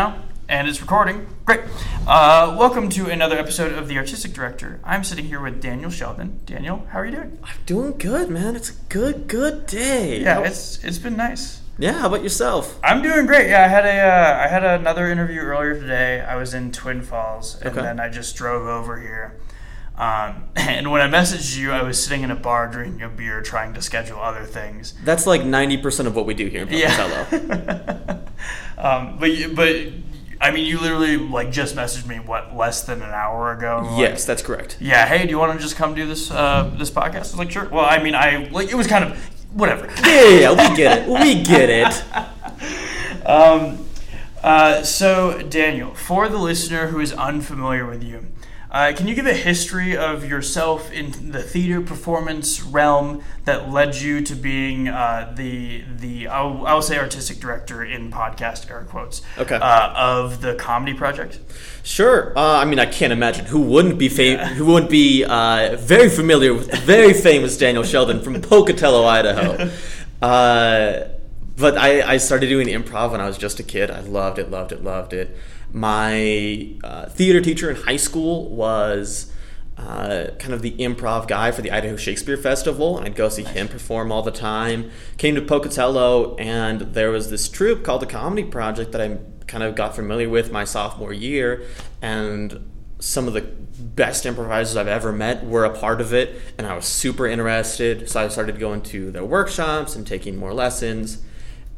now, and it's recording. Great. Uh, welcome to another episode of The Artistic Director. I'm sitting here with Daniel Shelden. Daniel, how are you doing? I'm doing good, man. It's a good, good day. Yeah, How- it's it's been nice. yeah. How about yourself? I'm doing great. Yeah, I had a uh, I had another interview earlier today. I was in Twin Falls, and Okay. then I just drove over here. Um, and when I messaged you, I was sitting in a bar drinking a beer, trying to schedule other things. That's like ninety percent of what we do here in Pocatello. Yeah. um, but but I mean, you literally like just messaged me what less than an hour ago. like, yes, that's correct. yeah. Hey, do you want to just come do this uh, this podcast? I was like, sure. Well, I mean, I like it was kind of whatever. Yeah, yeah, yeah, we get it. We get it. Um, uh, so, Daniel, for the listener who is unfamiliar with you, uh, can you give a history of yourself in the theater performance realm that led you to being uh, the the I'll, I'll say artistic director in podcast air quotes Okay. uh, of the comedy project? Sure. Uh, I mean, I can't imagine who wouldn't be fam- who wouldn't be uh, very familiar with the very famous Daniel Shelden from Pocatello, Idaho. Uh, but I, I started doing improv when I was just a kid. I loved it, loved it, loved it. My uh, theater teacher in high school was uh, kind of the improv guy for the Idaho Shakespeare Festival. and I'd go see him perform all the time. Came to Pocatello, and there was this troupe called the Comedy Project that I kind of got familiar with my sophomore year, and some of the best improvisers I've ever met were a part of it, and I was super interested. So I started going to their workshops and taking more lessons.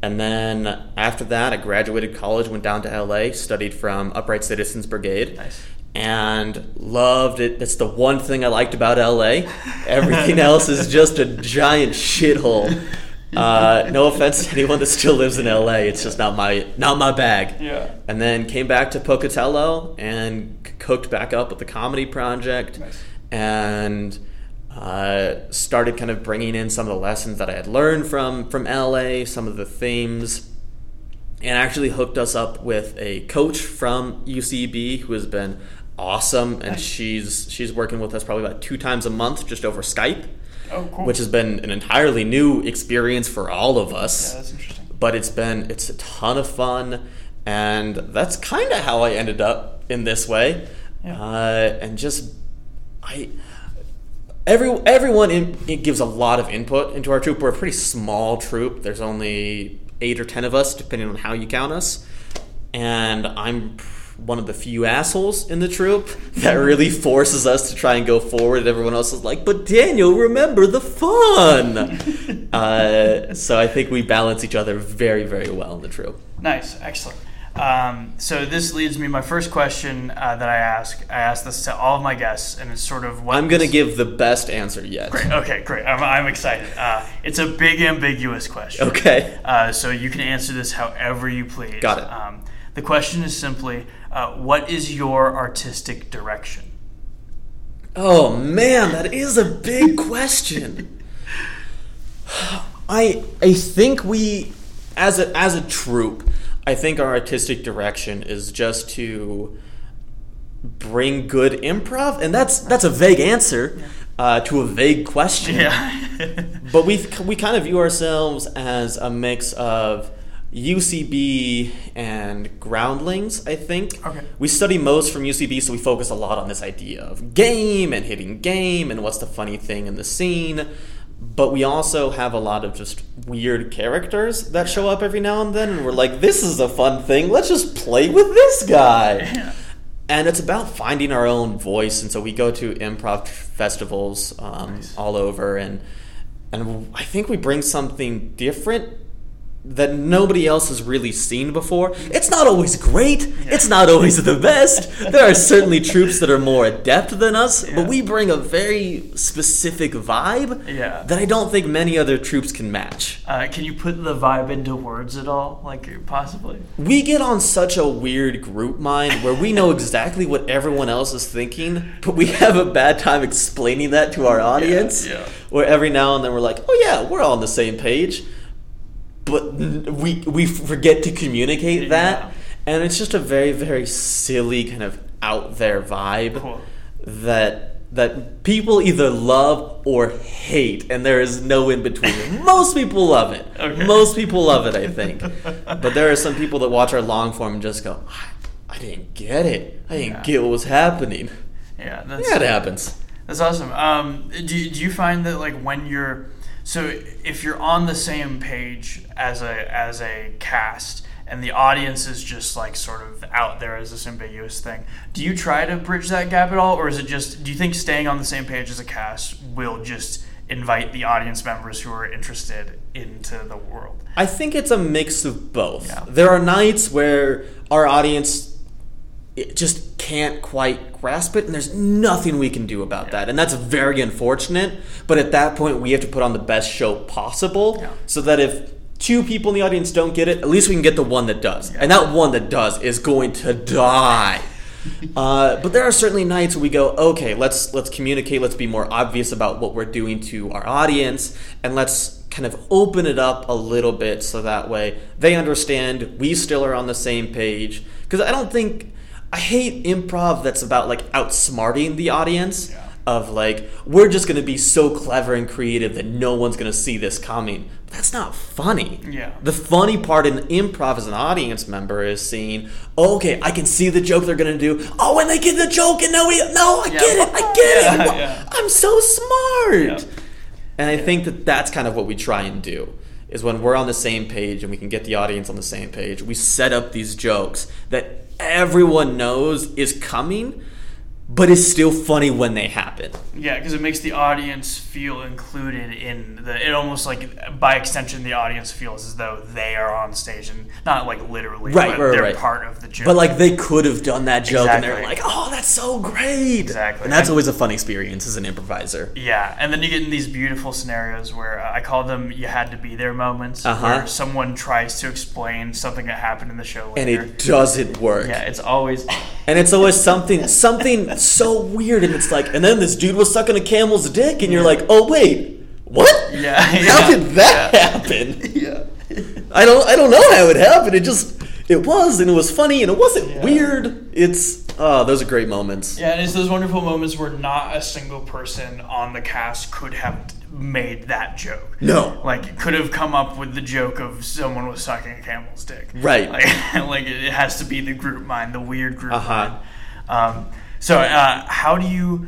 And then after that, I graduated college, went down to LA, studied from Upright Citizens Brigade, Nice. and loved it. That's the one thing I liked about LA. Everything else is just a giant shithole. Uh, no offense to anyone that still lives in LA. It's just not my not my bag. Yeah. And then came back to Pocatello and cooked back up with the comedy project, Nice. and uh, started kind of bringing in some of the lessons that I had learned from from LA, some of the themes, and actually hooked us up with a coach from UCB who has been awesome, and she's she's working with us probably about two times a month just over Skype, Oh, cool. which has been an entirely new experience for all of us yeah, that's interesting. but it's been it's a ton of fun and that's kind of how i ended up in this way Yeah. uh, and just i every everyone in, it gives a lot of input into our troupe. We're a pretty small troupe. There's only eight or ten of us depending on how you count us. And i'm one of the few assholes in the troupe that really forces us to try and go forward and everyone else is like but daniel remember the fun! Uh, so i think we balance each other very very well in the troupe. Nice, excellent. Um, so this leads me my first question uh, that I ask. I ask this to all of my guests, and it's sort of what i'm gonna give the best answer yet Great. Okay, great. I'm, I'm excited. Uh, it's a big, ambiguous question. okay Uh, so you can answer this however you please. Got it. Um, the question is simply, uh, what is your artistic direction? Oh man, that is a big question. I I think we as a as a troupe, I think our artistic direction is just to bring good improv, and that's that's a vague answer uh, to a vague question. Yeah. But we we kind of view ourselves as a mix of UCB and groundlings, I think. Okay. We study most from UCB, so we focus a lot on this idea of game and hitting game and what's the funny thing in the scene. But we also have a lot of just weird characters that show up every now and then, and we're like, this is a fun thing, let's just play with this guy. Yeah. And it's about finding our own voice, and so we go to improv festivals um, Nice. all over, and and I think we bring something different that nobody else has really seen before. It's not always great. It's not always the best. There are certainly troupes that are more adept than us, Yeah. but we bring a very specific vibe Yeah. that I don't think many other troupes can match. Uh, can you put the vibe into words at all? Like, possibly? We get on such a weird group mind where we know exactly what everyone else is thinking, but we have a bad time explaining that to our audience. yeah. Where every now and then we're like, "Oh yeah, we're all on the same page," but we we forget to communicate that, and it's just a very very silly kind of out there vibe Cool. that that people either love or hate, and there is no in between. Most people love it. Okay. Most people love it, I think. but there are some people that watch our long form and just go, I didn't get it. I didn't Yeah. get what was happening. Yeah, that's Yeah, it happens. That's awesome. Um, do, do you find that like when you're so if you're on the same page as a as a cast and the audience is just like sort of out there as this ambiguous thing, do you try to bridge that gap at all, or is it just do you think staying on the same page as a cast will just invite the audience members who are interested into the world? I think it's a mix of both. Yeah. There are nights where our audience it just can't quite grasp it, and there's nothing we can do about that. And that's very unfortunate. But at that point, we have to put on the best show possible Yeah. so that if two people in the audience don't get it, at least we can get the one that does. And that one that does is going to die. Uh, but there are certainly nights where we go, okay, let's let's communicate, let's be more obvious about what we're doing to our audience, and let's kind of open it up a little bit so that way they understand we still are on the same page. Because I don't think I hate improv that's about like outsmarting the audience. Yeah. Of like, we're just gonna be so clever and creative that no one's gonna see this coming. That's not funny. Yeah. The funny part in improv as an audience member is seeing, oh, okay, I can see the joke they're gonna do. Oh, and they get the joke, and now we, no, I Yeah. get it, I get Yeah, it. yeah. I'm so smart. And I think that that's kind of what we try and do. Is when we're on the same page and we can get the audience on the same page, we set up these jokes that everyone knows is coming, but it's still funny when they happen. Yeah, because it makes the audience feel included in the. It almost like by extension, the audience feels as though they are on stage and not like literally, Right, but right, they're right. part of the joke. But like they could have done that joke, and they're like, "Oh, that's so great!" Exactly. and that's always a fun experience as an improviser. Yeah, and then you get in these beautiful scenarios where uh, I call them "you had to be there" moments, Uh-huh. where someone tries to explain something that happened in the show and it doesn't work. yeah, it's always And it's always something something so weird, and it's like, and then this dude was sucking a camel's dick, and you're like, oh wait, what? Yeah, How yeah, did that happen? yeah. I don't I don't know how it happened. It just it was, and it was funny, and it wasn't Yeah. weird. It's oh, those are great moments. Yeah, and it's those wonderful moments where not a single person on the cast could have made that joke. No. Like, could have come up with the joke of someone was sucking a camel's dick. Right. Like, like it has to be the group mind, the weird group Uh-huh. mind. Um, so, uh, how do you,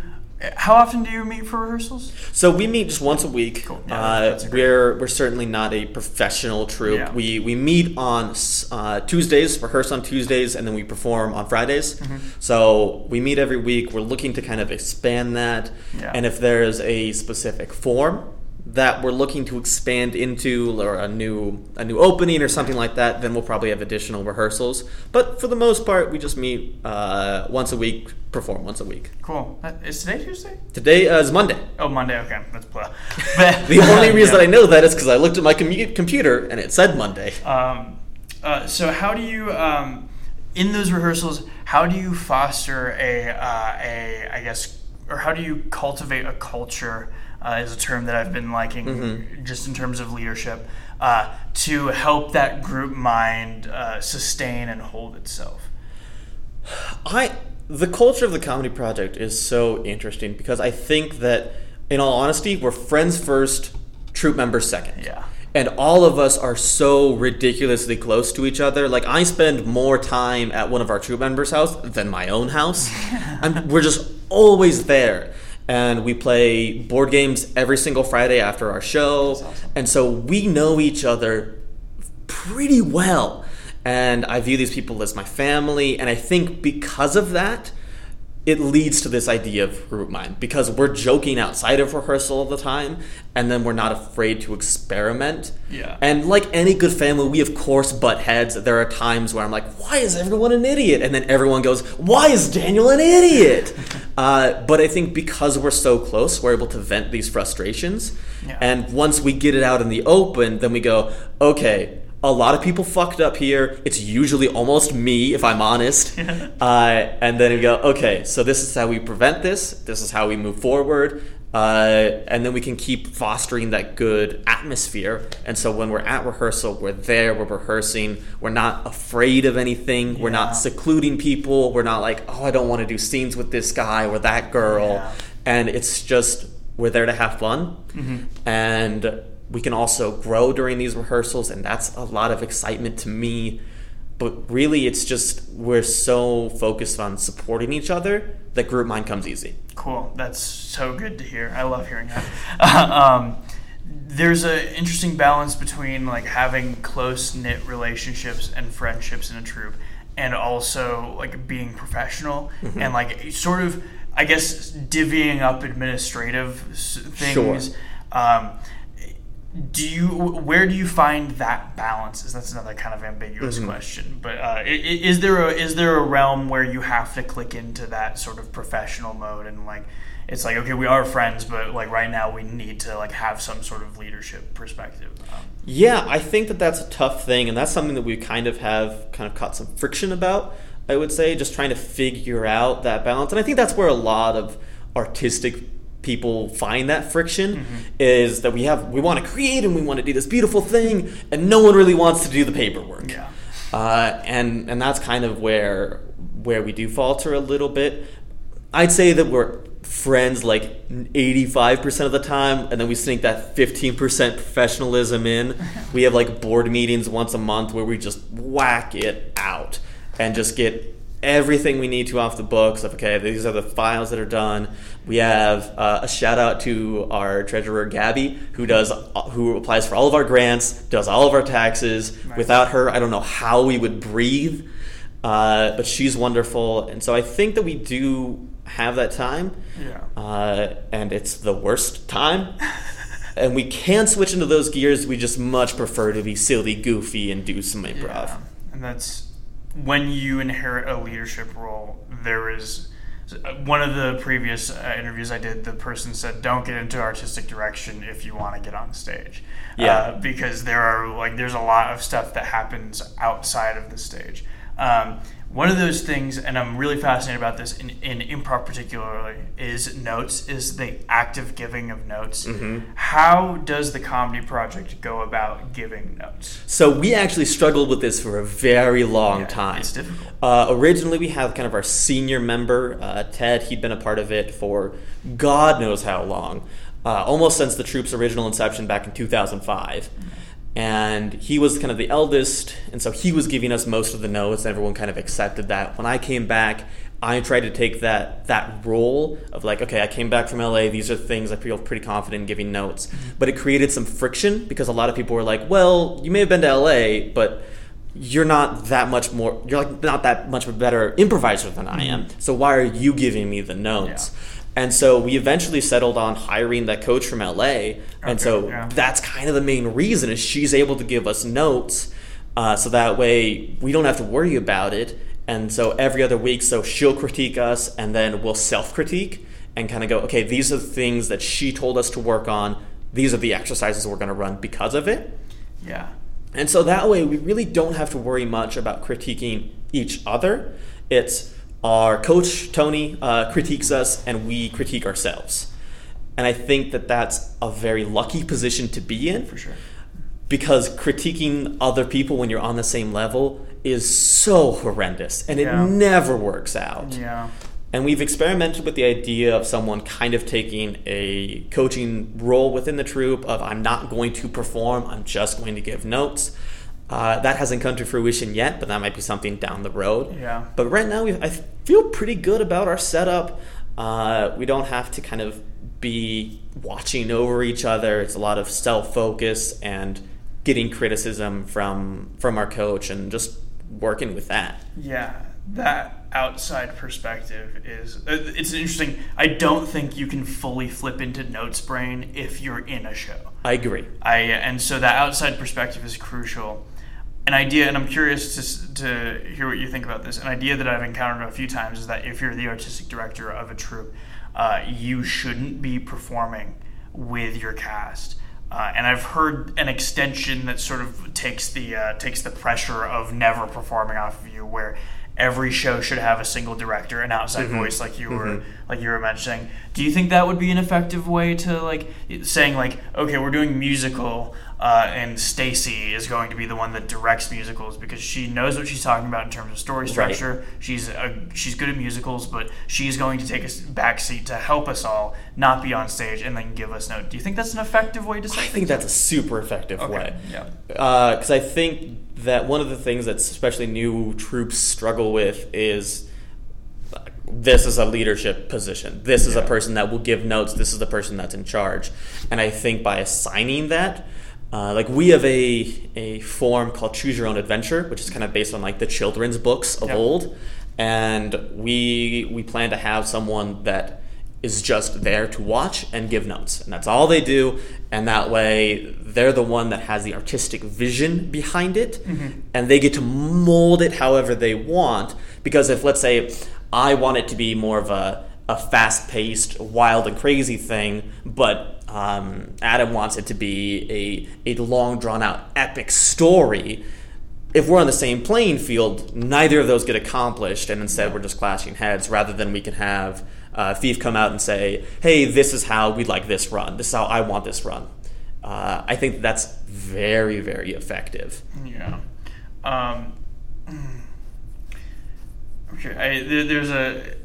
how often do you meet for rehearsals? So we meet just once a week. Cool. Yeah, uh, that's a great- we're we're certainly not a professional troupe. Yeah. We we meet on uh, Tuesdays, rehearse on Tuesdays, and then we perform on Fridays. Mm-hmm. So we meet every week. We're looking to kind of expand that, Yeah. and if there is a specific form that we're looking to expand into, or a new a new opening or something like that, then we'll probably have additional rehearsals. But for the most part, we just meet uh, once a week, perform once a week. Cool. Uh, Is today Tuesday? Today uh, is Monday. Oh, Monday. Okay, that's blah. The only reason that I know that is because I looked at my commu- computer and it said Monday. Um, uh, so how do you um, in those rehearsals? How do you foster a uh, a I guess or how do you cultivate a culture? Uh, is a term that I've been liking Mm-hmm. just in terms of leadership uh, to help that group mind uh, sustain and hold itself. I the culture of the comedy project is so interesting because I think that, in all honesty, we're friends first, troupe members second. Yeah. And all of us are so ridiculously close to each other. Like I spend more time at one of our troupe members' house than my own house. We're just always there. And we play board games every single Friday after our show. awesome. And so we know each other pretty well. And I view these people as my family. And I think because of that, it leads to this idea of group mind because we're joking outside of rehearsal all the time and then we're not afraid to experiment. Yeah. And like any good family, we of course butt heads. There are times where I'm like, why is everyone an idiot? And then everyone goes, why is Daniel an idiot? uh, but I think because we're so close, we're able to vent these frustrations. Yeah. And once we get it out in the open, then we go, okay, a lot of people fucked up here. It's usually almost me, if I'm honest. uh, and then we go, okay, so this is how we prevent this. This is how we move forward. Uh, and then we can keep fostering that good atmosphere. And so when we're at rehearsal, we're there, we're rehearsing, we're not afraid of anything, we're not secluding people, we're not like, oh, I don't want to do scenes with this guy or that girl. Yeah. and it's just we're there to have fun, and we can also grow during these rehearsals, and that's a lot of excitement to me. But really, it's just we're so focused on supporting each other that group mind comes easy. Cool. That's so good to hear. I love hearing that. um, there's an interesting balance between like having close knit relationships and friendships in a troupe, and also like being professional Mm-hmm. and like sort of I guess divvying up administrative things. Sure. Um, do you where do you find that balance? Is that's another kind of ambiguous Mm-hmm. question, but uh, is there a is there a realm where you have to click into that sort of professional mode and like it's like okay we are friends, but like right now we need to like have some sort of leadership perspective. Um, Yeah, I think that that's a tough thing, and that's something that we kind of have kind of caught some friction about. I would say just trying to figure out that balance, and I think that's where a lot of artistic people find that friction is that we have we want to create and we want to do this beautiful thing, and no one really wants to do the paperwork. Yeah. uh, and and that's kind of where where we do falter a little bit. I'd say that we're friends like 85% of the time and then we sneak that 15% professionalism in we have like board meetings once a month where we just whack it out and just get everything we need to off the books of okay these are the files that are done we have uh, a shout out to our treasurer gabby who does who applies for all of our grants does all of our taxes without her i don't know how we would breathe uh, but she's wonderful, and so I think that we do have that time. Yeah. Uh, and it's the worst time. and we can switch into those gears. We just much prefer to be silly, goofy, and do some improv. Yeah. And that's when you inherit a leadership role, there is one of the previous uh, interviews I did, the person said, "Don't get into artistic direction if you want to get on stage." Yeah. Uh, because there are like there's a lot of stuff that happens outside of the stage. Um, one of those things, and I'm really fascinated about this in, in improv particularly, is notes, is the active giving of notes. How does the comedy project go about giving notes? So we actually struggled with this for a very long Yeah, time. it's difficult. Uh, originally, we had kind of our senior member, uh, Ted. He'd been a part of it for God knows how long, uh, almost since the troupe's original inception back in 2005. And he was kind of the eldest, and so he was giving us most of the notes. And everyone kind of accepted that. When I came back, I tried to take that that role of like, okay, I came back from LA. These are things I feel pretty confident in giving notes, mm-hmm. but it created some friction because a lot of people were like, well, you may have been to LA, but you're not that much more you're like not that much of a better improviser than I am. So why are you giving me the notes? And so we eventually settled on hiring that coach from LA. and so yeah. that's kind of the main reason is she's able to give us notes uh, so that way we don't have to worry about it. And so every other week, so she'll critique us and then we'll self critique and kind of go, okay, these are the things that she told us to work on. These are the exercises we're going to run because of it. Yeah. And so that way, we really don't have to worry much about critiquing each other. It's our coach, Tony, uh, critiques us, and we critique ourselves. And I think that that's a very lucky position to be in For sure. because critiquing other people when you're on the same level is so horrendous and it never works out. Yeah. And we've experimented with the idea of someone kind of taking a coaching role within the troupe of I'm not going to perform, I'm just going to give notes. Uh, that hasn't come to fruition yet, but that might be something down the road. Yeah. But right now, we, I feel pretty good about our setup. Uh, we don't have to kind of be watching over each other. It's a lot of self focus and getting criticism from from our coach and just working with that. Yeah, that outside perspective is uh, it's interesting. I don't think you can fully flip into notes brain if you're in a show. I agree. I and so that outside perspective is crucial. An idea, and I'm curious to to hear what you think about this. An idea that I've encountered a few times is that if you're the artistic director of a troupe, uh, you shouldn't be performing with your cast. Uh, and I've heard an extension that sort of takes the uh, takes the pressure of never performing off of you, where every show should have a single director, an outside mm-hmm. voice, like you were mm-hmm. like you were mentioning. Do you think that would be an effective way to like saying like, okay, we're doing musical, uh, and Stacy is going to be the one that directs musicals because she knows what she's talking about in terms of story structure. She's a, she's good at musicals, but she's going to take a back seat to help us all, not be on stage and then give us notes. Do you think that's an effective way to say? I think that's a super effective Okay, way. yeah. Because I think that one of the things that especially new troupes struggle with is uh, this is a leadership position. This is a person that will give notes. This is the person that's in charge. And I think by assigning that, uh, like we have a a form called Choose Your Own Adventure, which is kind of based on like the children's books of Yep. old, and we we plan to have someone that is just there to watch and give notes, and that's all they do. And that way, they're the one that has the artistic vision behind it, and they get to mold it however they want. Because if let's say I want it to be more of a a fast paced, wild and crazy thing, but um, Adam wants it to be a, a long drawn out epic story. If we're on the same playing field, neither of those get accomplished, and instead we're just clashing heads rather than we can have uh, Thief come out and say, hey, this is how we'd like this run. This is how I want this run. Uh, I think that's very, very effective. Yeah. Um, okay. I, there, there's a.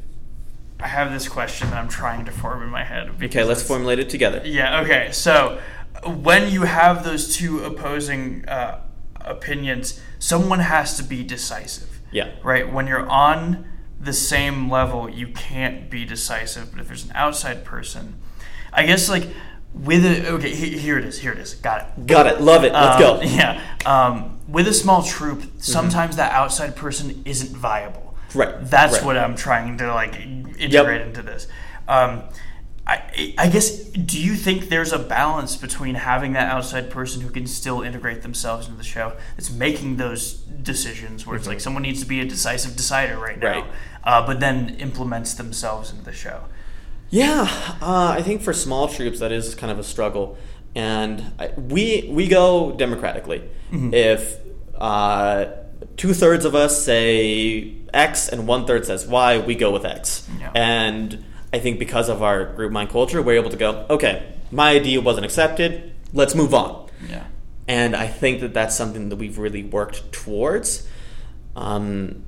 I have this question that I'm trying to form in my head. Okay, let's formulate it together. Yeah. Okay. So when you have those two opposing uh, opinions, someone has to be decisive. Yeah. Right. When you're on the same level, you can't be decisive. But if there's an outside person, I guess like with a okay, he- here it is. Here it is. Got it. Got it. Love it. Let's Um, go. Yeah. Um, with a small troupe, sometimes that outside person isn't viable. Right, That's right. what I'm trying to like integrate into this. Um, I, I guess. Do you think there's a balance between having that outside person who can still integrate themselves into the show, that's making those decisions, where it's like someone needs to be a decisive decider right now, Mm-hmm. Right. Uh, but then implements themselves into the show. Yeah, uh, I think for small troupes that is kind of a struggle, and I, we we go democratically. Mm-hmm. If uh, two thirds of us say X and one third says Y, we go with X. Yeah. And I think because of our group mind culture, we're able to go, okay, my idea wasn't accepted. Let's move on. Yeah. And I think that that's something that we've really worked towards. Um,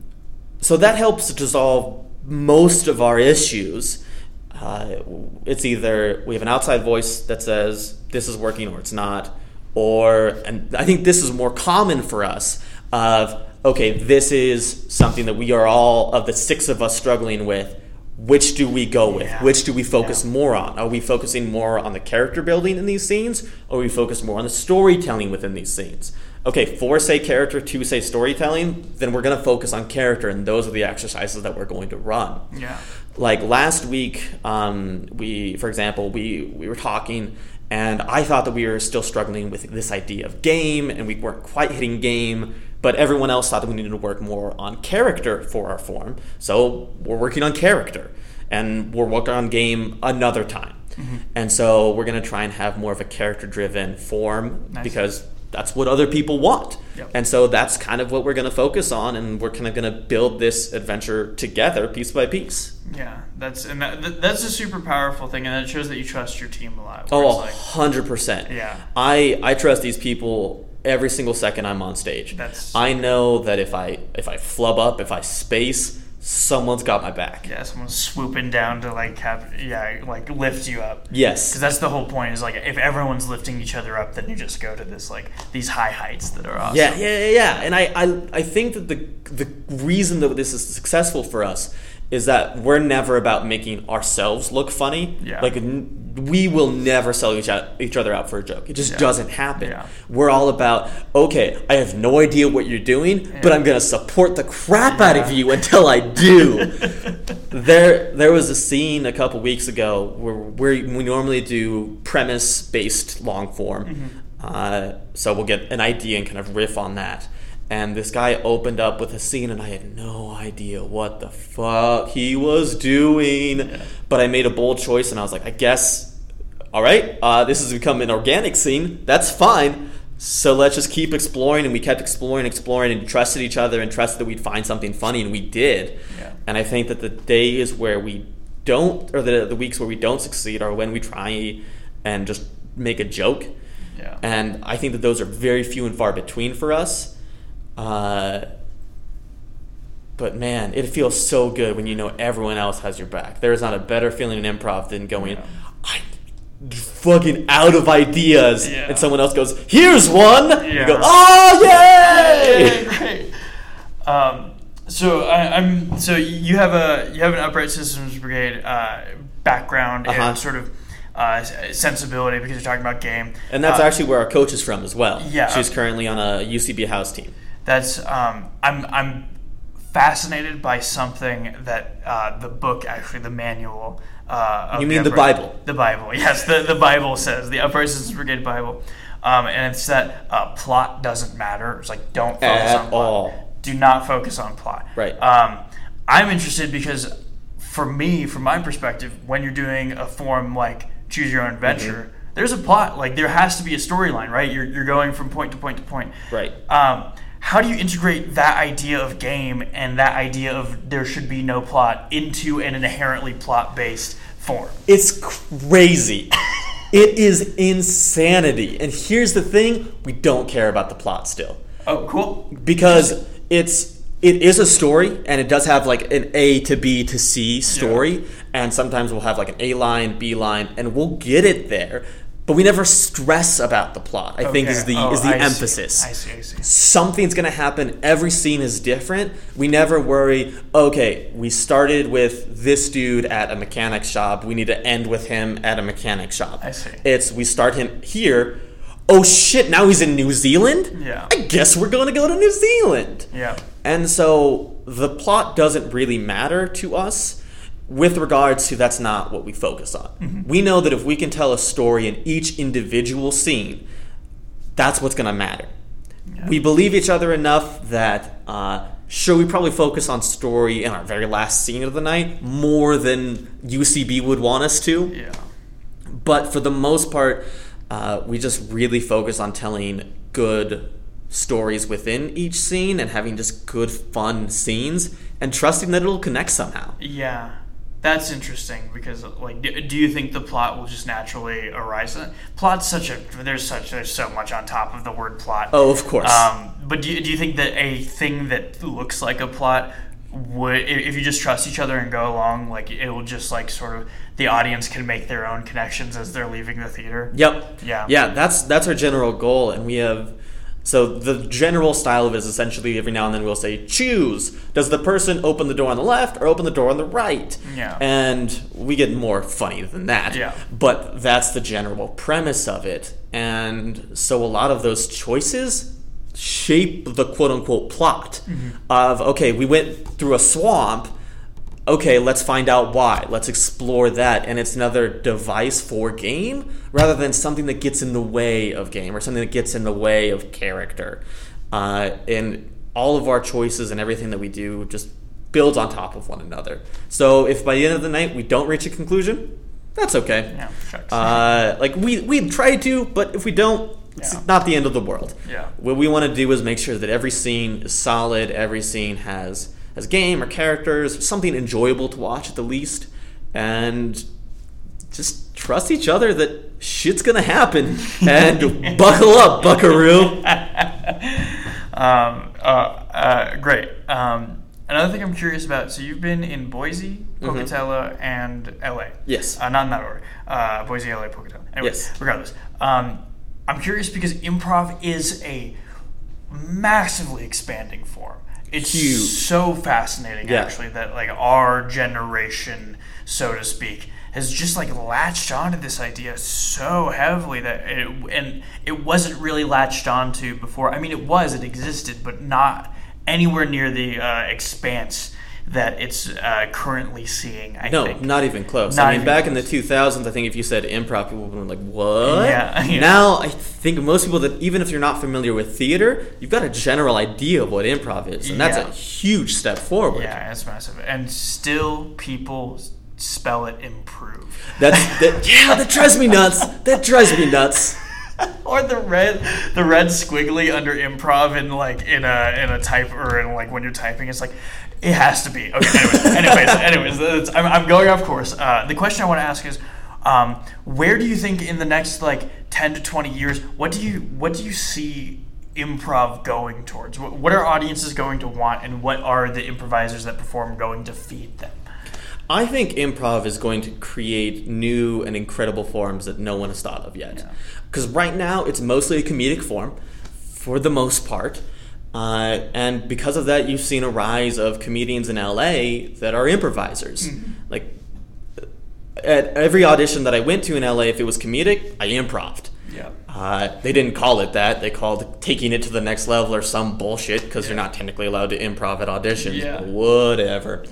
so that helps to solve most of our issues. Uh, it's either we have an outside voice that says this is working or it's not, or and I think this is more common for us of okay, this is something that we are all of the six of us struggling with. Which do we go with? Yeah. Which do we focus Yeah. more on? Are we focusing more on the character building in these scenes, or are we focus more on the storytelling within these scenes? Okay, four say character, two say storytelling, then we're going to focus on character, and those are the exercises that we're going to run. Yeah. Like last week, um, we, for example, we we were talking, and I thought that we were still struggling with this idea of game, and we weren't quite hitting game. But everyone else thought that we needed to work more on character for our form, so we're working on character, and we're working on game another time. Mm-hmm. And so we're going to try and have more of a character-driven form Nice. because that's what other people want. Yep. And so that's kind of what we're going to focus on, and we're kind of going to build this adventure together, piece by piece. Yeah, that's and that, that's a super powerful thing, and that shows that you trust your team a lot. Oh, hundred percent. Yeah. I I trust these people every single second I'm on stage. That's- I know that if I if I flub up, if I space, someone's got my back. yeah, someone's swooping down to like have yeah, like lift you up. Yes. Because that's the whole point. Is like if everyone's lifting each other up, then you just go to this like these high heights that are awesome. Yeah, yeah, yeah, yeah. And I, I, I think that the the reason that this is successful for us is that we're never about making ourselves look funny. Yeah. Like we will never sell each, out, each other out for a joke. It just Yeah. doesn't happen. Yeah. We're all about okay. I have no idea what you're doing, but I'm gonna support the crap out of you until I do. there, there was a scene a couple weeks ago where, where we normally do premise based long form. Mm-hmm. Uh, so we'll get an idea and kind of riff on that. And this guy opened up with a scene, and I had no idea what the fuck he was doing. But I made a bold choice, and I was like, I guess, all right, uh, this has become an organic scene. That's fine. So let's just keep exploring. And we kept exploring, exploring, and trusted each other and trusted that we'd find something funny, and we did. Yeah. And I think that the days where we don't, or the, the weeks where we don't succeed, are when we try and just make a joke. Yeah. And I think that those are very few and far between for us. Uh, but man, it feels so good when you know everyone else has your back. There is not a better feeling in improv than going, Yeah. I'm fucking out of ideas, Yeah. and someone else goes, "Here's one." You go, "Oh yay!" Yeah, great. Um, so I, I'm so you have a you have an Upright Citizens Brigade uh, background Uh-huh. and sort of uh, sensibility because you're talking about game, And that's Uh, actually where our coach is from as well. Yeah. she's currently on a UCB house team. That's um, I'm I'm fascinated by something that uh, the book actually the manual. Uh, You mean the Upright- Bible? The Bible, yes. The the Bible says the Upright Citizens Brigade Bible, um, and it's that uh, plot doesn't matter. It's like don't focus At on plot. all. Do not focus on plot. Right. Um, I'm interested because for me, from my perspective, when you're doing a form like Choose Your Own Adventure, Mm-hmm. there's a plot. Like there has to be a storyline, right? You're you're going from point to point to point. Right. Um, how do you integrate that idea of game and that idea of there should be no plot into an inherently plot based form? It's crazy. it is insanity. And here's the thing: we don't care about the plot still. Oh, cool. because it's it is a story and it does have like an A to B to C story and sometimes we'll have like an A line, B line and we'll get it there. But we never stress about the plot. I think is the Oh, is the I see. emphasis. I see. I see. Something's to happen. Every scene is different. We never worry, okay, we started with this dude at a mechanic shop. We need to end with him at a mechanic shop. I see. It's we start him here. Oh shit, now he's in New Zealand? Yeah. I guess we're to go to New Zealand. Yeah. And so the plot doesn't really matter to us with regards to that's not what we focus on. Mm-hmm. We know that if we can tell a story in each individual scene, that's what's going to matter. We believe each other enough that, uh, sure, we probably focus on story in our very last scene of the night more than UCB would want us to Yeah. but for the most part, uh, we just really focus on telling good stories within each scene and having just good, fun scenes and trusting that it'll connect somehow. Yeah. That's interesting because, like, do, do you think the plot will just naturally arise? Plot's such a there's such there's so much on top of the word plot. Oh, of course. Um, but do you, do you think that a thing that looks like a plot would, if you just trust each other and go along, like it will just like sort of the audience can make their own connections as they're leaving the theater? Yep. Yeah. Yeah, that's that's our general goal, and we have. So the general style of it is essentially every now and then we'll say choose. Does the person open the door on the left or open the door on the right? Yeah. And we get more funny than that. Yeah. But that's the general premise of it, and so a lot of those choices shape the quote unquote plot mm-hmm. of okay, we went through a swamp okay, let's find out why. Let's explore that. And it's another device for game rather than something that gets in the way of game or something that gets in the way of character. Uh, and all of our choices and everything that we do just builds on top of one another. So if by the end of the night we don't reach a conclusion, that's okay. Yeah. Uh, like we we try to, but if we don't, it's Yeah. not the end of the world. Yeah. What we want to do is make sure that every scene is solid. Every scene has has game or characters, something enjoyable to watch at the least, and just trust each other that shit's gonna happen. And buckle up, Buckaroo. um, uh, uh, great. Um, another thing I'm curious about. So you've been in Boise, Pocatello, and LA. Yes. Uh, not in that order. Uh, Boise, LA, Pocatello. Anyway, Yes. regardless. Um, I'm curious because improv is a massively expanding form. It's Huge. so fascinating, Yeah. actually, that like our generation, so to speak, has just like latched onto this idea so heavily that it and it wasn't really latched onto before. I mean, it was, it existed, but not anywhere near the uh, expanse that it's uh, currently seeing. I No, think. not even close. Not I mean, even back in the 2000s, I think if you said improv, people would be like, "What?" Yeah, yeah. Now, I think most people that even if you're not familiar with theater, you've got a general idea of what improv is, and that's Yeah. a huge step forward. Yeah, it's massive, and still people spell it improve. That's that, yeah, that drives me nuts. That drives me nuts. or the red, the red squiggly under improv in like in a in a type or in like when you're typing, it's like it has to be. Okay, anyways, anyways, anyways I'm, I'm going off course. Uh, the question I want to ask is, Um, where do you think in the next like ten to twenty years, what do you what do you see improv going towards? What, what are audiences going to want, and what are the improvisers that perform going to feed them? I think improv is going to create new and incredible forms that no one has thought of yet. Because right now, it's mostly a comedic form for the most part. Uh, and because of that, you've seen a rise of comedians in LA that are improvisers. Like, at every audition that I went to in LA, if it was comedic, I improved. Yeah. Uh, they didn't call it that. They called taking it to the next level or some bullshit because you're not technically allowed to improv at auditions. Yeah. Whatever.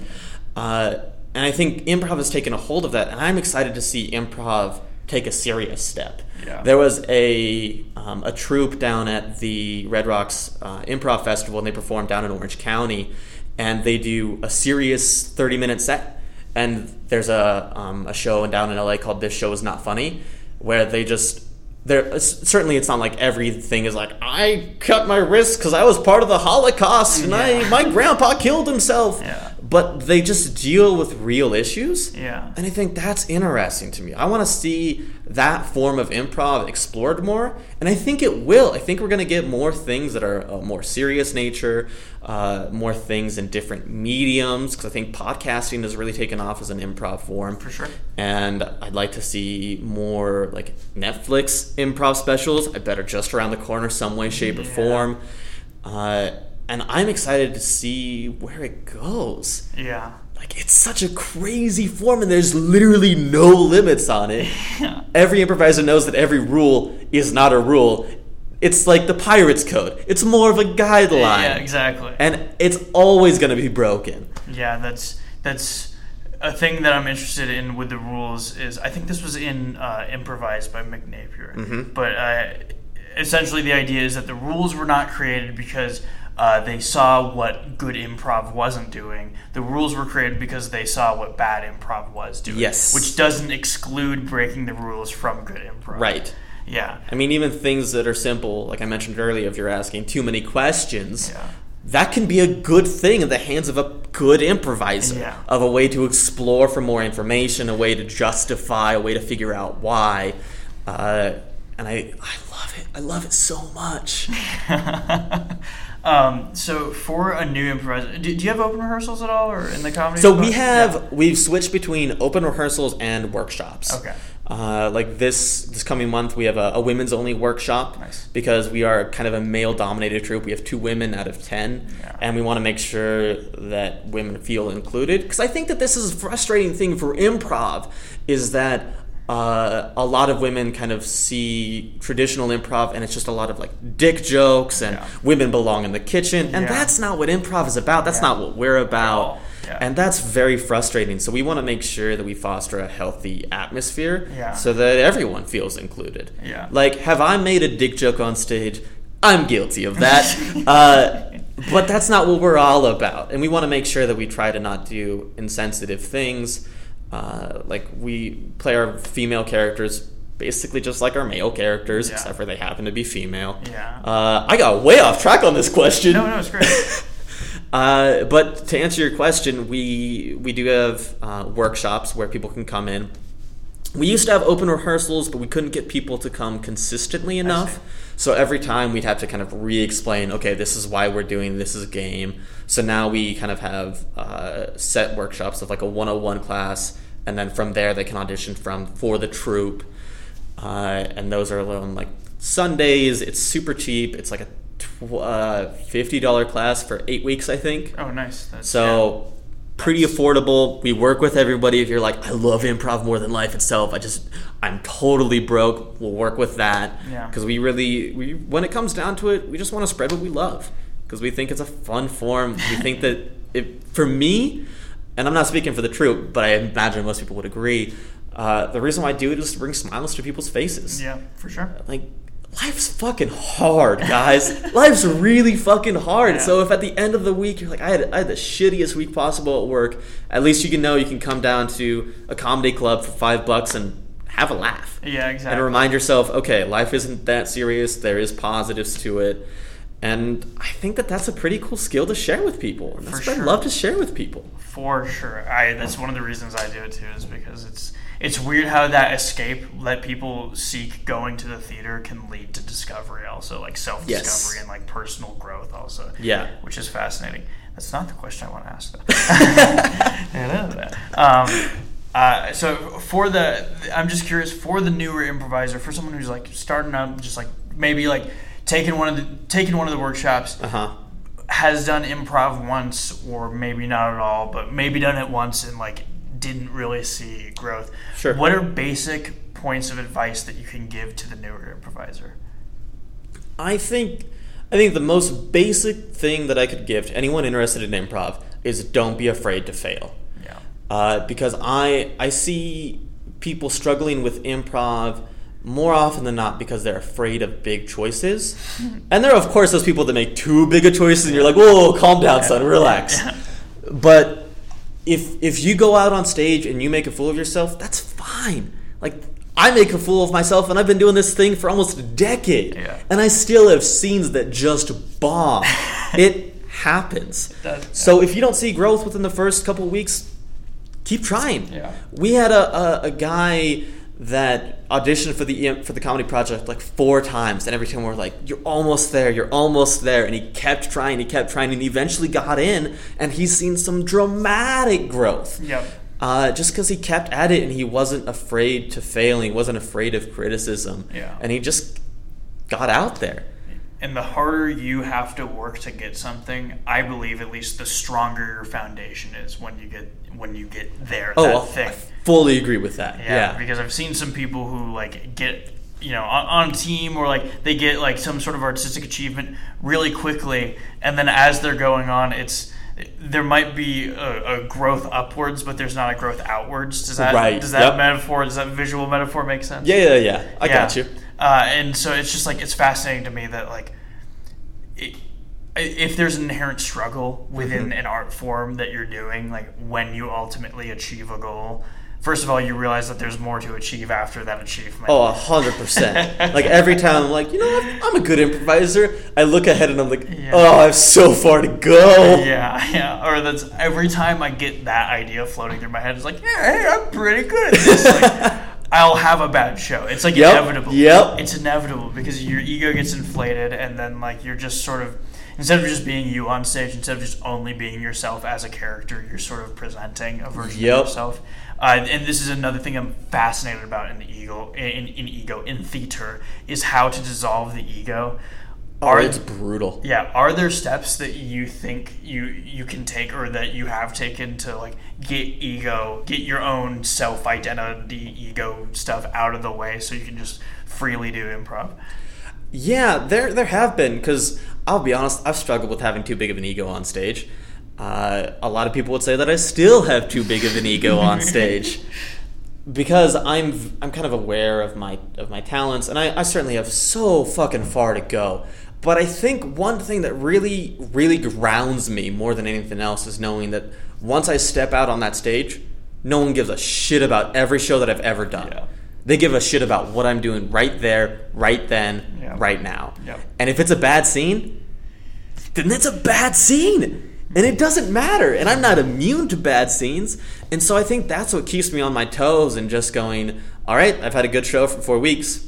Uh, and I think improv has taken a hold of that, and I'm excited to see improv take a serious step. Yeah. There was a um, a troupe down at the Red Rocks uh, Improv Festival, and they performed down in Orange County, and they do a serious 30 minute set. And there's a um, a show down in LA called This Show Is Not Funny, where they just there certainly it's not like everything is like I cut my wrist because I was part of the Holocaust and I my grandpa killed himself. Yeah. But they just deal with real issues. Yeah. And I think that's interesting to me. I want to see that form of improv explored more, and I think it will. I think we're going to get more things that are a more serious nature, uh, more things in different mediums, because I think podcasting has really taken off as an improv form. For sure. And I'd like to see more like Netflix improv specials. I bet are just around the corner, some way, shape, or form. Uh, and I'm excited to see where it goes Yeah. like it's such a crazy form and there's literally no limits on it Yeah. every improviser knows that every rule is not a rule it's like the pirates code it's more of a guideline Yeah, exactly. and it's always going to be broken Yeah, that's that's a thing that I'm interested in with the rules. Is I think this was in uh, improvised by Mick Napier, Mm-hmm. but uh, essentially the idea is that the rules were not created because. Uh, they saw what good improv wasn't doing. The rules were created because they saw what bad improv was doing. Yes. Which doesn't exclude breaking the rules from good improv. right Yeah. i mean even things that are simple like i mentioned earlier if you're asking too many questions Yeah. that can be a good thing in the hands of a good improviser Yeah. of a way to explore for more information a way to justify a way to figure out why uh, and I, I love it i love it so much um, so for a new improviser, do, do you have open rehearsals at all, or in the comedy? so we have Yeah. we've switched between open rehearsals and workshops Okay. uh, like this this coming month we have a, a women's only workshop Nice. because we are kind of a male dominated troupe we have two women out of ten Yeah. and we want to make sure that women feel included because i think that this is a frustrating thing for improv is that uh, a lot of women kind of see traditional improv and it's just a lot of like dick jokes and Yeah. women belong in the kitchen. And Yeah. that's not what improv is about. That's Yeah. not what we're about. And that's very frustrating. So we want to make sure that we foster a healthy atmosphere so that everyone feels included. Yeah. like have i made a dick joke on stage? I'm guilty of that. Uh, but that's not what we're all about. And we want to make sure that we try to not do insensitive things uh, like we play our female characters basically just like our male characters Yeah. except for they happen to be female Yeah. uh, i got way off track on this question No, no, it's great. uh, but to answer your question, we we do have uh, workshops where people can come in. We used to have open rehearsals, but we couldn't get people to come consistently enough. So every time we'd have to kind of re-explain, okay, this is why we're doing this is a game. So now we kind of have uh, set workshops of like a 101 class, and then from there they can audition from for the troupe. Uh, and those are on like Sundays. It's super cheap. It's like a tw- uh, fifty dollar class for eight weeks, I think. Oh, nice. That's, So pretty affordable. We work with everybody. If you're like, I love improv more than life itself. I just, I'm totally broke. We'll work with that. Yeah. Because we really, we when it comes down to it, we just want to spread what we love. Because we think it's a fun form. We think that it, for me, and I'm not speaking for the troupe, but I imagine most people would agree. Uh, the reason why I do it is to bring smiles to people's faces. yeah, for sure. Like, life's fucking hard, guys. life's really fucking hard. Yeah. So if at the end of the week you're like, I had, I had the shittiest week possible at work, at least you can know you can come down to a comedy club for five bucks and have a laugh. Yeah, exactly. And remind yourself, okay, life isn't that serious. There is positives to it. And I think that that's a pretty cool skill to share with people. And that's For what sure. I love to share with people. For sure. I that's one of the reasons I do it too is because it's it's weird how that escape that people seek going to the theater can lead to discovery also like self-discovery Yes. and like personal growth also. Yeah. Which is fascinating. That's not the question I want to ask though. Um, uh, so for the I'm just curious for the newer improviser for someone who's like starting out just like maybe like taking one of the taking one of the workshops Uh huh. has done improv once or maybe not at all, but maybe done it once and like didn't really see growth. Sure. What are basic points of advice that you can give to the newer improviser? I think I think the most basic thing that I could give to anyone interested in improv is don't be afraid to fail. Yeah. Uh, because I I see people struggling with improv more often than not because they're afraid of big choices. and there are of course those people that make too big of choices and you're like, whoa, calm down, son, relax. But if if you go out on stage and you make a fool of yourself, that's fine. Like I make a fool of myself and I've been doing this thing for almost a decade. Yeah. And I still have scenes that just bomb. it happens. That- so if you don't see growth within the first couple weeks, keep trying. Yeah. We had a, a, a guy that auditioned for the EM for the comedy project like four times, and every time we're like, "You're almost there, you're almost there," and he kept trying, he kept trying, and he eventually got in, and he's seen some dramatic growth. Yep. Uh, just because he kept at it and he wasn't afraid to fail, he wasn't afraid of criticism, Yeah. and he just got out there. And the harder you have to work to get something, I believe at least the stronger your foundation is when you get when you get there. Oh, that I fully agree with that. Yeah, Yeah. because I've seen some people who like get you know on, on a team or like they get like some sort of artistic achievement really quickly, and then as they're going on, it's there might be a, a growth upwards, but there's not a growth outwards. Does that Right, does that yep. metaphor does that visual metaphor make sense? yeah, yeah, yeah. I got you. Uh, and so it's just like it's fascinating to me that like it, if there's an inherent struggle within Mm-hmm. an art form that you're doing, like when you ultimately achieve a goal, first of all, you realize that there's more to achieve after that achievement. Oh, a hundred percent. Like every time I'm like, you know what? I'm a good improviser. I look ahead and I'm like, Yeah. oh, I have so far to go. Yeah, yeah. Or that's every time I get that idea floating through my head, it's like, yeah, hey, I'm pretty good at this. Like, I'll have a bad show. It's like Yep, inevitable. yep. It's inevitable because your ego gets inflated, and then like you're just sort of instead of just being you on stage, instead of just only being yourself as a character, you're sort of presenting a version Yep. of yourself. Uh, and this is another thing I'm fascinated about in the ego, in, in ego, in theater, is how to dissolve the ego. Oh, it's brutal. Yeah, are there steps that you think you you can take or that you have taken to like get ego, get your own self identity, ego stuff out of the way so you can just freely do improv? Yeah, there there have been because I'll be honest, I've struggled with having too big of an ego on stage. Uh, a lot of people would say that I still have too big of an ego on stage because I'm I'm kind of aware of my of my talents, and I, I certainly have so fucking far to go. But I think one thing that really really grounds me more than anything else is knowing that once I step out on that stage, no one gives a shit about every show that I've ever done. Yeah. They give a shit about what I'm doing right there, right then, Yeah. right now. Yep. And if it's a bad scene, then it's a bad scene. And it doesn't matter. And I'm not immune to bad scenes. And so I think that's what keeps me on my toes and just going, all right, I've had a good show for four weeks.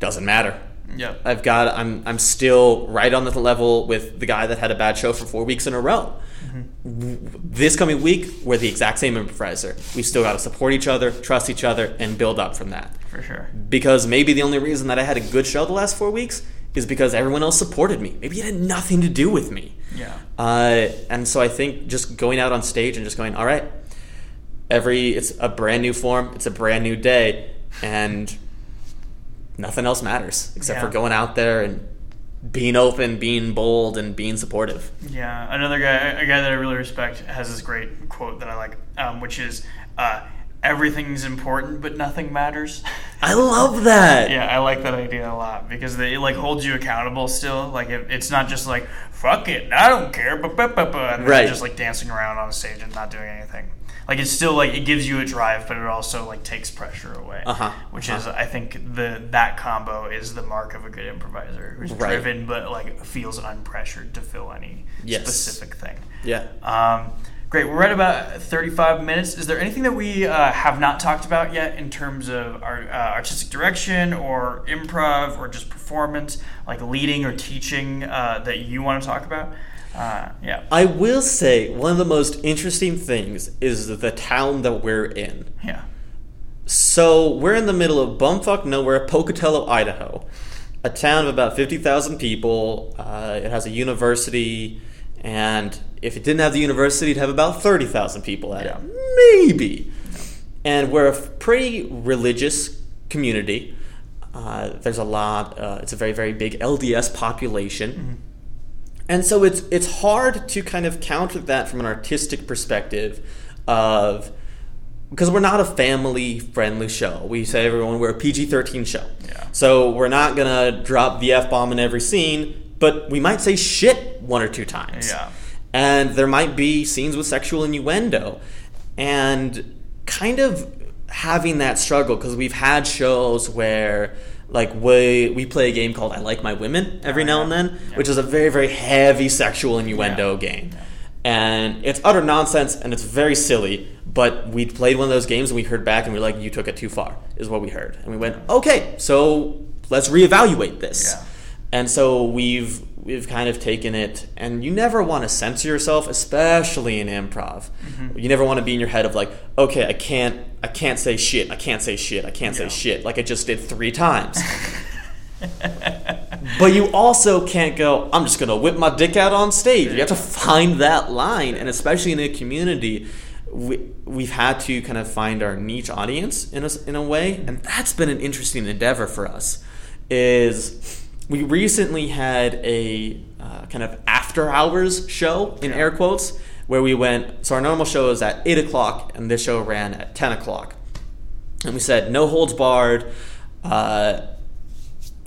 Doesn't matter. Yeah. I've got I'm I'm still right on the level with the guy that had a bad show for four weeks in a row. W- This coming week, we're the exact same improviser. We still got to support each other, trust each other, and build up from that. For sure. Because maybe the only reason that I had a good show the last four weeks is because everyone else supported me. Maybe it had nothing to do with me. Yeah. Uh, and so I think just going out on stage and just going, all right, every it's a brand new form, it's a brand new day, and nothing else matters except Yeah. for going out there and being open, being bold, and being supportive. Yeah, another guy, a guy that I really respect, has this great quote that I like, um, which is, uh, everything's important but nothing matters. I love that. yeah, I like that idea a lot because they it like holds you accountable still. Like it, it's not just like fuck it, I don't care, but but but but and Right. just like dancing around on a stage and not doing anything. Like it's still like it gives you a drive, but it also like takes pressure away. Uh-huh, Which uh-huh. is I think the that combo is the mark of a good improviser who's Right. driven but like feels unpressured to fill any Yes. specific thing. Yeah. Um, great. We're at about 35 minutes. Is there anything that we uh, have not talked about yet in terms of our uh, artistic direction or improv or just performance, like leading or teaching uh, that you want to talk about? Uh, yeah. I will say one of the most interesting things is the town that we're in. Yeah. So we're in the middle of bumfuck nowhere, Pocatello, Idaho, a town of about fifty thousand people. Uh, it has a university, and if it didn't have the university, it'd have about thirty thousand people at Yeah. it, maybe. And we're a pretty religious community. Uh, there's a lot. Uh, it's a very very big LDS population. And so it's it's hard to kind of counter that from an artistic perspective of because we're not a family friendly show. We say everyone we're a PG thirteen show. Yeah. So we're not gonna drop the F bomb in every scene, but we might say shit one or two times. Yeah. And there might be scenes with sexual innuendo. And kind of having that struggle because we've had shows where like we we play a game called I Like My Women every Oh, now and then, which is a very very heavy sexual innuendo game, and it's utter nonsense and it's very silly. But we played one of those games and we heard back and we are like, "You took it too far," is what we heard, and we went, "Okay, so let's reevaluate this." Yeah. And so we've we've kind of taken it, and you never want to censor yourself, especially in improv. Mm-hmm. You never want to be in your head of like, okay, I can't, I can't say shit, I can't say shit, I can't Yeah. say shit, like I just did three times. but you also can't go, I'm just gonna whip my dick out on stage. You have to find that line, and especially in a community. We, we've had to kind of find our niche audience in a, in a way, and that's been an interesting endeavor for us. Is we recently had a uh, kind of after hours show in air quotes where we went. So our normal show is at eight o'clock, and this show ran at ten o'clock. And we said no holds barred, uh,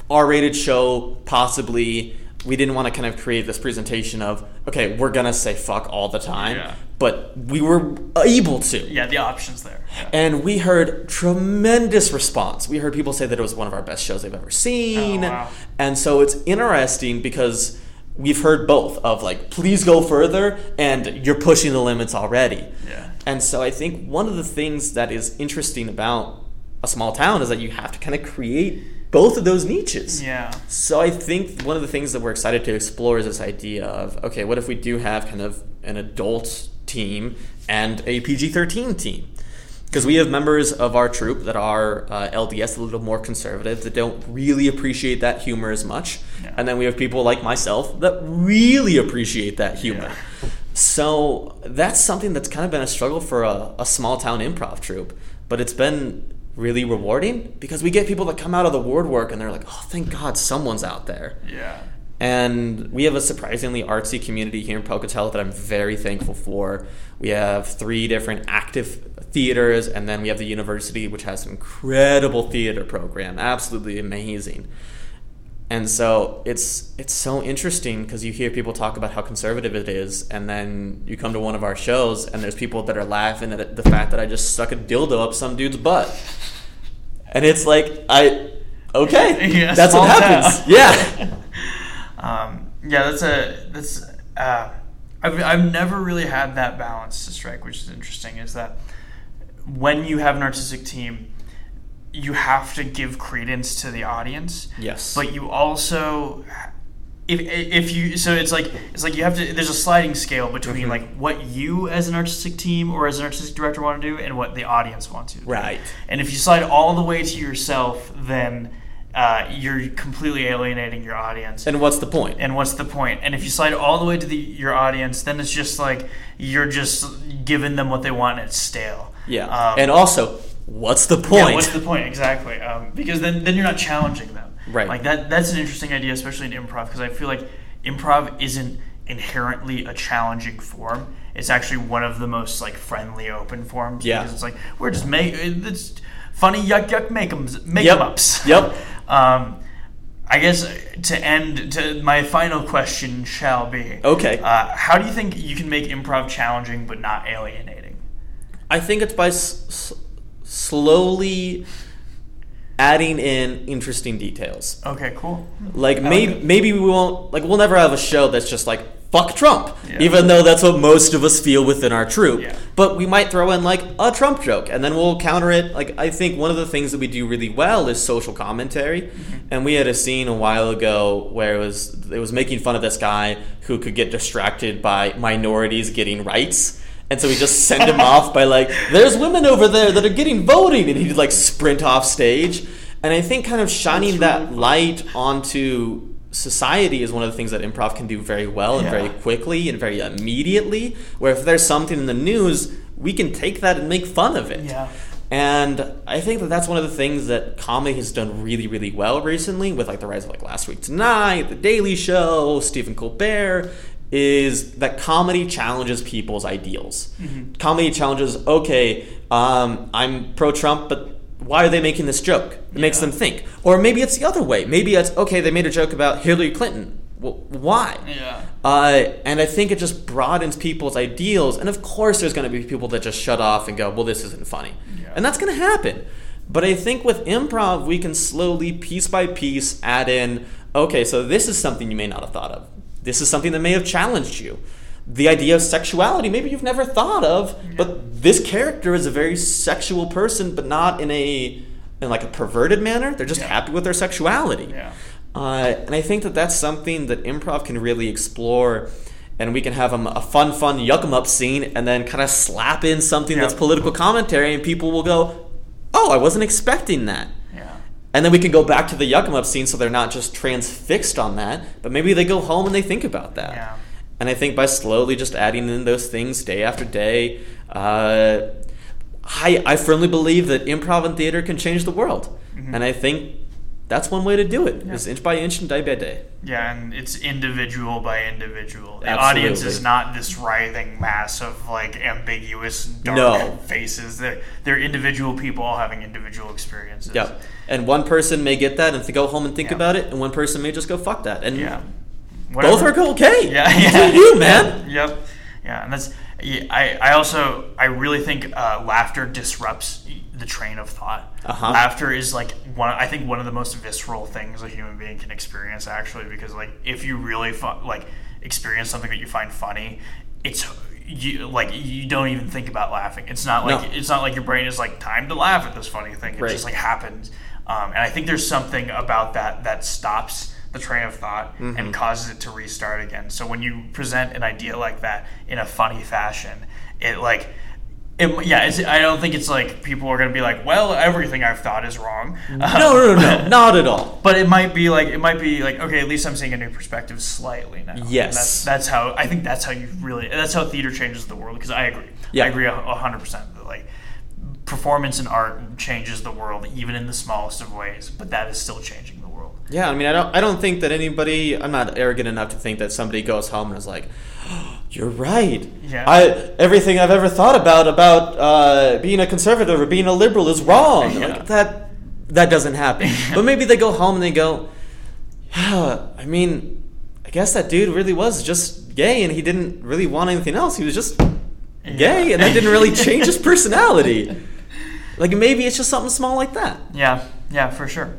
R-rated show possibly. We didn't want to kind of create this presentation of okay, we're gonna say fuck all the time, Yeah. but we were able to. Yeah, the options there. Yeah. And we heard tremendous response. We heard people say that it was one of our best shows they've ever seen. Oh, wow. And so it's interesting because we've heard both of like, please go further, and you're pushing the limits already. Yeah. And so I think one of the things that is interesting about a small town is that you have to kind of create both of those niches. Yeah. So I think one of the things that we're excited to explore is this idea of okay, what if we do have kind of an adult team and a PG 13 team? Because we have members of our troupe that are uh, LDS, a little more conservative, that don't really appreciate that humor as much. Yeah. And then we have people like myself that really appreciate that humor. Yeah. So that's something that's kind of been a struggle for a, a small town improv troupe. But it's been really rewarding because we get people that come out of the ward work and they're like, oh, thank God someone's out there. Yeah. And we have a surprisingly artsy community here in Pocatello that I'm very thankful for. We have three different active theaters, and then we have the university, which has an incredible theater program, absolutely amazing. And so it's it's so interesting because you hear people talk about how conservative it is, and then you come to one of our shows, and there's people that are laughing at the fact that I just stuck a dildo up some dude's butt, and it's like I, okay, Yeah, that's what happens, town. yeah. Um, yeah, that's a that's. Uh, I've I've never really had that balance to strike, which is interesting. Is that when you have an artistic team, you have to give credence to the audience. Yes. But you also, if if you so it's like it's like you have to. There's a sliding scale between Mhm. like what you as an artistic team or as an artistic director want to do and what the audience wants you to do. Right. And if you slide all the way to yourself, then uh, you're completely alienating your audience. And what's the point? And what's the point? And if you slide all the way to the your audience, then it's just like you're just giving them what they want and it's stale. yeah. Um, and also, what's the point? Yeah, what's the point exactly? Um, because then then you're not challenging them. Right. Like that. That's an interesting idea, especially in improv, because I feel like improv isn't inherently a challenging form. it's actually one of the most like friendly open forums. Yeah. because it's like we're just make it's funny yuck yuck make 'em make Yep. ups. Yep. um, I guess to end to my final question shall be Okay. Uh, how do you think you can make improv challenging but not alienating? I think it's by s- slowly adding in interesting details. Okay, cool. Like maybe like maybe we won't like we'll never have a show that's just like fuck Trump, Yeah. even though that's what most of us feel within our troupe. Yeah. But we might throw in like a Trump joke, and then we'll counter it. Like I think one of the things that we do really well is social commentary, Mm-hmm. and we had a scene a while ago where it was it was making fun of this guy who could get distracted by minorities getting rights. And so we just send him off by like, there's women over there that are getting voting, and he'd like sprint off stage. And I think kind of shining that light onto society is one of the things that improv can do very well and very quickly and very immediately. Where if there's something in the news, we can take that and make fun of it. Yeah. And I think that that's one of the things that comedy has done really, really well recently with like the rise of like Last Week Tonight, The Daily Show, Stephen Colbert, is that comedy challenges people's ideals. Comedy challenges, okay, um, I'm pro Trump, but why are they making this joke? It makes them think. Or maybe it's the other way. Maybe it's, okay, they made a joke about Hillary Clinton. Well, why? Yeah. Uh, and I think it just broadens people's ideals. And of course, there's going to be people that just shut off and go, well, this isn't funny. Yeah. And that's going to happen. But I think with improv, we can slowly, piece by piece, add in, okay, so this is something you may not have thought of. This is something that may have challenged you. The idea of sexuality, maybe you've never thought of, but this character is a very sexual person, but not in a in like a perverted manner. They're just Yeah. happy with their sexuality. Yeah. Uh, and I think that that's something that improv can really explore. And we can have a, a fun, fun yuck 'em up scene and then kind of slap in something Yeah. that's political commentary, and people will go, Oh, I wasn't expecting that. And then we can go back to the yuck 'em up scene so they're not just transfixed on that, but maybe they go home and they think about that. Yeah. And I think by slowly just adding in those things day after day, uh, I, I firmly believe that improv and theater can change the world. And I think that's one way to do it. is inch by inch and day by day. Yeah, and it's individual by individual. The audience is not this writhing mass of like ambiguous dark No. faces. They're they're individual people all having individual experiences. Yep. And one person may get that and to go home and think Yeah. about it, and one person may just go fuck that. And Yeah. both are okay. Yeah, You do you, man. Yep. Yeah, and that's. Yeah, I, I also I really think uh, laughter disrupts the train of thought. Uh-huh. Laughter is like one. I think one of the most visceral things a human being can experience. Actually, because like if you really fu- like experience something that you find funny, it's you like you don't even think about laughing. It's not like No. it's not like your brain is like time to laugh at this funny thing. It Right. just like happens. Um, and I think there's something about that that stops the train of thought Mm-hmm. and causes it to restart again. So when you present an idea like that in a funny fashion, it like it, yeah, it's, I don't think it's like people are gonna be like, well, everything I've thought is wrong. No, uh, no, no, no, not at all. But it might be like it might be like okay, at least I'm seeing a new perspective slightly now. And Yes. that's that's how I think that's how you really that's how theater changes the world because I agree. Yeah. I agree hundred percent that like performance and art changes the world even in the smallest of ways, but that is still changing the world. Yeah, I mean, I don't, I don't think that anybody. I'm not arrogant enough to think that somebody goes home and is like, "You're right. Yeah. I everything I've ever thought about about uh, being a conservative or being a liberal is wrong." Yeah. Like that. That doesn't happen. but maybe they go home and they go, "Yeah, I mean, I guess that dude really was just gay, and he didn't really want anything else. He was just gay, and that didn't really change his personality." Like maybe it's just something small like that. Yeah, yeah, for sure.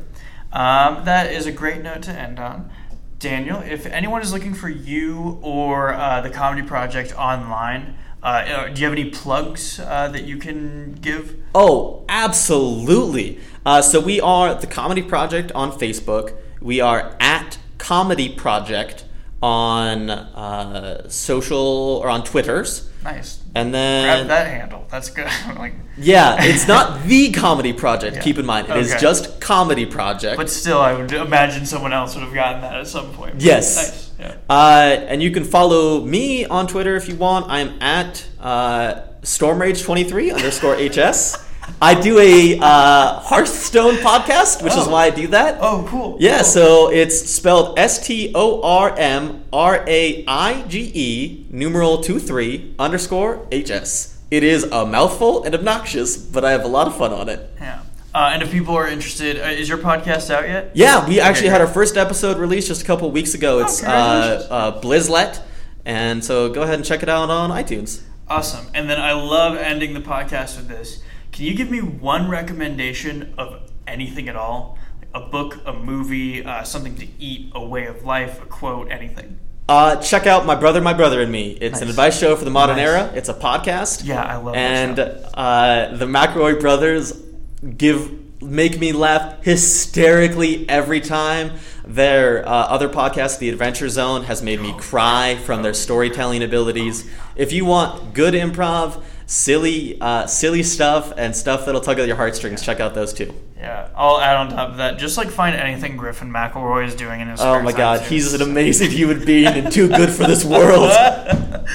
Um, that is a great note to end on. Daniel, if anyone is looking for you or uh, the Comedy Project online, uh, do you have any plugs uh, that you can give? Oh, absolutely. Uh, so we are the Comedy Project on Facebook. We are at Comedy Project on uh, social or on Twitters. Nice. And Grab then that handle. That's good. like, yeah, it's not the Comedy Project. Yeah. Keep in mind, it is Okay. just Comedy Project. but still, I would imagine someone else would have gotten that at some point. Yes. Nice. Yeah. Uh, and you can follow me on Twitter if you want. I'm at uh, StormRaige23 underscore HS. I do a uh, Hearthstone podcast, which is Oh. why I do that. Oh, cool. Yeah, cool. so it's spelled S T O R M R A I G E numeral two three underscore H S. It is a mouthful and obnoxious, but I have a lot of fun on it. Yeah. Uh, and if people are interested, uh, is your podcast out yet? Yeah, we actually had our first episode released just a couple weeks ago. It's uh, uh, Blizzlet, and so go ahead and check it out on iTunes. Awesome. And then I love ending the podcast with this. Can you give me one recommendation of anything at all? Like a book, a movie, uh, something to eat, a way of life, a quote, anything? Uh, check out My Brother, My Brother and Me. It's an advice show for the modern Nice. era. It's a podcast. Yeah, I love that And show. uh, the McElroy brothers give make me laugh hysterically every time. Their uh, other podcast, The Adventure Zone, has made me cry from their storytelling abilities. If you want good improv, silly, uh, silly stuff, and stuff that'll tug at your heartstrings, check out those two. Yeah, I'll add on top of that. Just like find anything Griffin McElroy is doing in his Oh my God, too. he's an amazing human being and too good for this world.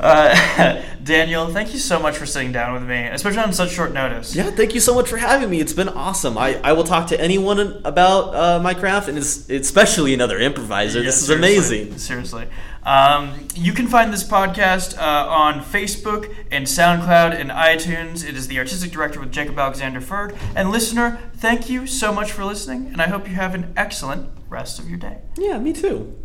Uh, Daniel, thank you so much for sitting down with me, especially on such short notice. Yeah, thank you so much for having me. It's been awesome. I, I will talk to anyone about uh, my craft, and it's, especially another improviser. Yeah, this is seriously, amazing. Seriously. Um, you can find this podcast uh, on Facebook and SoundCloud and iTunes. It is the artistic director with Jacob Alexander Ferd. And listener, thank you so much for listening, and I hope you have an excellent rest of your day. Yeah, me too.